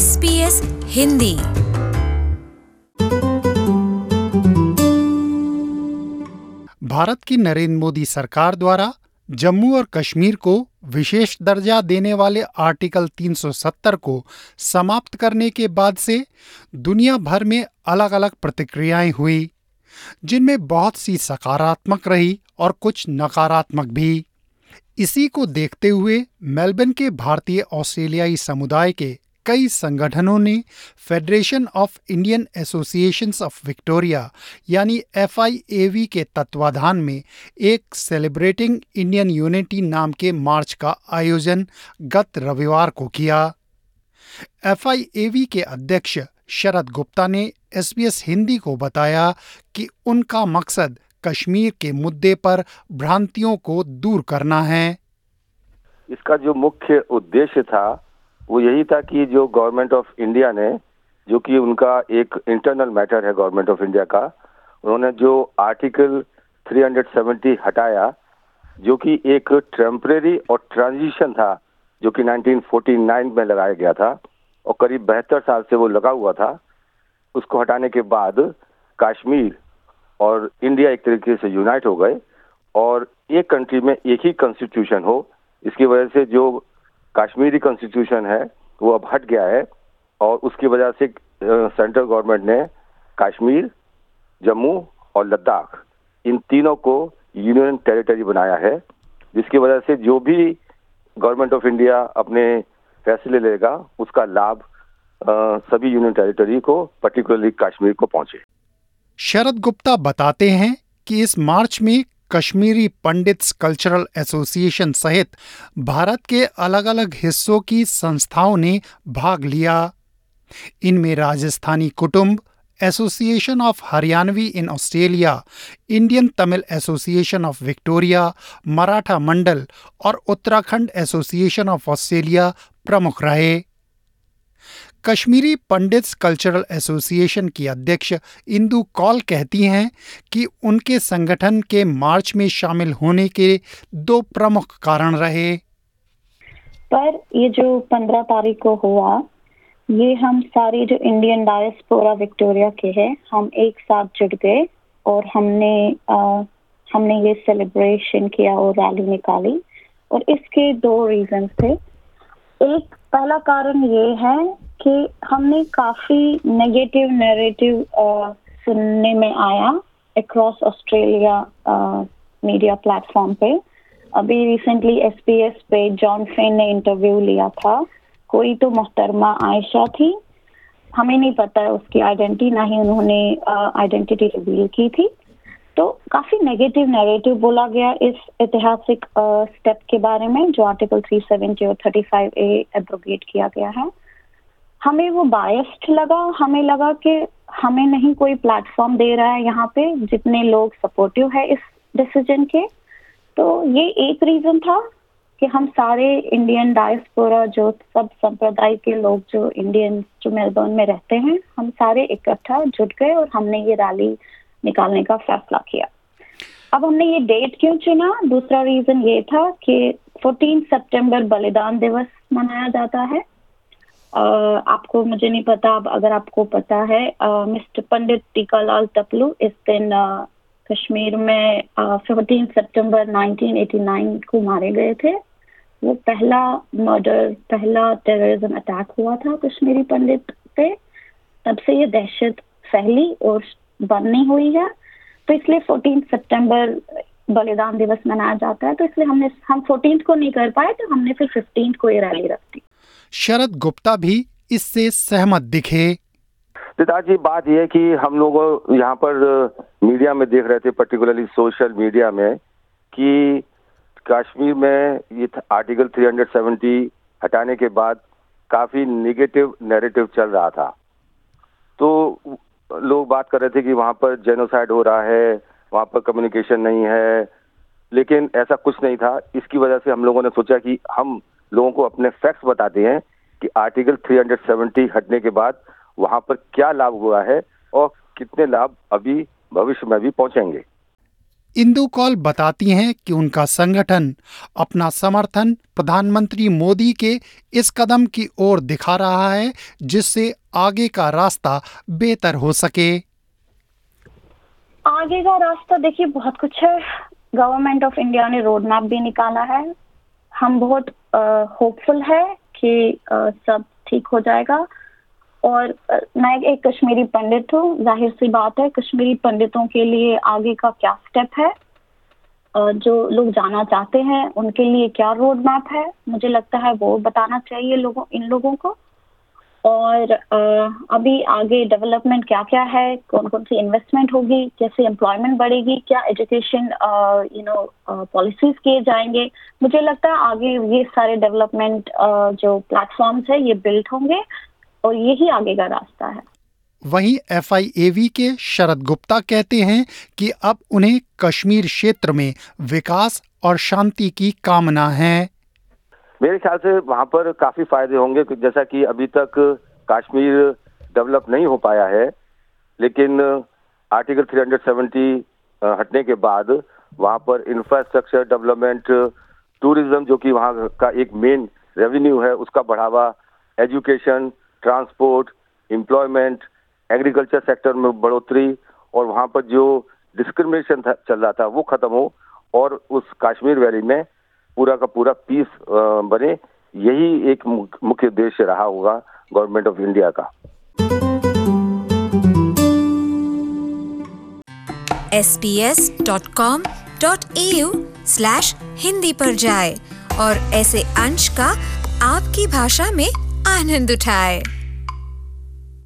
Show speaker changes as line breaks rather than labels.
S P S Hindi.
Bharat की नरेंद्र मोदी सरकार द्वारा जम्मू और कश्मीर को विशेष दर्जा देने वाले आर्टिकल 370 को समाप्त करने के बाद से दुनिया भर में अलग अलग प्रतिक्रियाएँ हुई, जिनमें बहुत सी सकारात्मक रही और कुछ नकारात्मक भी। इसी को देखते हुए मेलबर्न के भारतीय ऑस्ट्रेलियाई समुदाय के कई संगठनों ने federation of Indian associations of Victoria यानी FIAV के तत्वाधान में एक सेलिब्रेटिंग इंडियन यूनिटी नाम के मार्च का आयोजन गत रविवार को किया। FIAV के अध्यक्ष शरद गुप्ता ने एसबीएस हिंदी को बताया कि उनका मकसद कश्मीर के मुद्दे पर भ्रांतियों को दूर करना है।
इसका जो मुख्य उद्देश्य था वो यही था कि जो गवर्नमेंट ऑफ़ इंडिया ने, जो कि उनका एक इंटरनल मैटर है गवर्नमेंट ऑफ़ इंडिया का, उन्होंने जो आर्टिकल 370 हटाया, जो कि एक टेम्परेरी और ट्रांजिशन था, जो कि 1949 में लगाया गया था, और करीब बहत्तर साल से वो लगा हुआ था, उसको हटाने के बाद कश्मीर और इंडिया एक तरीके से यूनाइट हो गए, और एक कंट्री में एक ही कॉन्स्टिट्यूशन हो, इसकी वजह से जो कश्मीरी कॉन्स्टिट्यूशन है, वो अब हट गया है और उसकी वजह से सेंट्रल गवर्नमेंट ने कश्मीर, जम्मू और लद्दाख, इन तीनों को यूनियन टेरिटरी बनाया है, जिसकी वजह से जो भी गवर्नमेंट ऑफ़ इंडिया अपने फैसले लेगा, उसका लाभ सभी यूनियन टेरिटरी को पर्टिकुलरली कश्मीर को पहुँचे।
शरद गुप्ता बताते हैं कि इस मार्च में कश्मीरी पंडित्स कल्चरल एसोसिएशन सहित भारत के अलग अलग हिस्सों की संस्थाओं ने भाग लिया। इनमें Rajasthani Kutumb, association of Haryanvi in Australia, Indian Tamil association of Victoria, Maratha Mandal और उत्तराखंड एसोसिएशन ऑफ़ ऑस्ट्रेलिया प्रमुख रहे। कश्मीरी पंडित्स कल्चरल एसोसिएशन की अध्यक्ष इंदु कौल कहती हैं कि उनके संगठन के मार्च में शामिल होने के दो प्रमुख कारण रहे।
पर ये जो पंद्रह तारीख को हुआ ये हम सारी जो इंडियन डायस्पोरा विक्टोरिया के हैं हम एक साथ जुट गए और हमने आ, हमने ये सेलिब्रेशन किया और रैली निकाली। और इसके दो रीजन थे। एक पहला कारण ये है कि हमने काफ़ी नेगेटिव नैरेटिव सुनने में आया अक्रॉस ऑस्ट्रेलिया मीडिया प्लेटफॉर्म पे। अभी रिसेंटली एसपीएस पे जॉन फेन ने इंटरव्यू लिया था। कोई तो मोहतरमा आयशा थी। हमें नहीं पता उसकी आइडेंटिटी ना ही उन्होंने आइडेंटिटी रिवील की थी। तो काफ़ी नेगेटिव नैरेटिव बोला गया इस ऐतिहासिक स्टेप के बारे में, जो आर्टिकल 370 और 35 ए एब्रोगेट किया गया है। हमें वो बायस्ड लगा, हमें लगा कि हमें नहीं कोई प्लेटफॉर्म दे रहा है यहाँ पे, जितने लोग सपोर्टिव है इस डिसीज़न के। तो ये एक रीजन था कि हम सारे इंडियन डायस्पोरा जो सब संप्रदाय के लोग, जो इंडियन जो मेलबर्न में रहते हैं, हम सारे इकट्ठा जुट गए और हमने ये रैली निकालने का फैसला किया। अब हमने ये डेट क्यों चुना? दूसरा रीजन ये था कि 14 सितंबर बलिदान दिवस मनाया जाता है। आपको मुझे नहीं पता, अब अगर आपको पता है मिस्टर पंडित टीकालाल तपलू इस दिन कश्मीर में फोर्टीन सितंबर 1989 को मारे गए थे। वो पहला मर्डर पहला टेररिज्म अटैक हुआ था कश्मीरी पंडित पे। तब से ये दहशत फैली और बंद नहीं हुई है। तो इसलिए फोर्टीन सितंबर बलिदान दिवस मनाया जाता है। तो इसलिए हमने हम फोर्टीन को नहीं कर पाए तो हमने फिर फिफ्टीन को ये रैली रख दी।
शरद गुप्ता भी इससे सहमत दिखे।
पिताजी बात यह कि हम लोग यहाँ पर मीडिया में देख रहे थे पर्टिकुलरली सोशल मीडिया में कि कश्मीर में ये आर्टिकल 370 हटाने के बाद काफ़ी निगेटिव नैरेटिव चल रहा था। तो लोग बात कर रहे थे कि वहाँ पर जेनोसाइड हो रहा है, वहाँ पर कम्युनिकेशन नहीं है, लेकिन ऐसा कुछ नहीं था। इसकी वजह से हम लोगों ने सोचा कि हम लोगों को अपने फैक्ट्स बताते हैं कि आर्टिकल 370 हटने के बाद वहाँ पर क्या लाभ हुआ है और कितने लाभ अभी भविष्य में भी पहुँचेंगे।
इंदु कौल बताती हैं कि उनका संगठन अपना समर्थन प्रधानमंत्री मोदी के इस कदम की ओर दिखा रहा है जिससे आगे का रास्ता बेहतर हो सके।
आगे का रास्ता देखिए बहुत कुछ है। गवर्नमेंट ऑफ़ इंडिया ने रोड मैप भी निकाला है। हम बहुत होपफुल है कि uh, सब ठीक हो जाएगा। और मैं एक कश्मीरी पंडित हूँ, ज़ाहिर सी बात है, कश्मीरी पंडितों के लिए आगे का क्या स्टेप है? जो लोग जाना चाहते हैं, उनके लिए क्या रोड मैप है? मुझे लगता है वो बताना चाहिए लोगों, इन लोगों को। और अभी आगे डेवलपमेंट क्या क्या है? कौन कौन सी इन्वेस्टमेंट होगी? कैसे एम्प्लॉयमेंट बढ़ेगी? क्या एजुकेशन यू नो पॉलिसीज़ किए जाएँगे? मुझे लगता है आगे ये सारे डेवलपमेंट जो प्लेटफॉर्म्स है, ये बिल्ड होंगे। और यही आगे का रास्ता है।
वहीं एफआईएवी के शरद गुप्ता कहते हैं कि अब उन्हें कश्मीर क्षेत्र में विकास और शांति की कामना है।
मेरे ख्याल से वहाँ पर काफ़ी फ़ायदे होंगे जैसा कि अभी तक कश्मीर डेवलप नहीं हो पाया है लेकिन आर्टिकल 370 हटने के बाद वहाँ पर इंफ्रास्ट्रक्चर डेवलपमेंट टूरिज़्म जो कि वहाँ का एक मेन रेवेन्यू है उसका बढ़ावा education transport employment agriculture sector में बढ़ोतरी और वहाँ पर जो डिस्क्रिमिनेशन चल रहा था, वो खत्म हो और उस कश्मीर वैली में पूरा का पूरा पीस बने, यही एक मुख्य उद्देश्य रहा होगा गवर्नमेंट ऑफ़ इंडिया का।
S P S dot com dot A U slash Hindi पर जाए और ऐसे अंश का आपकी भाषा में आनंद उठाए।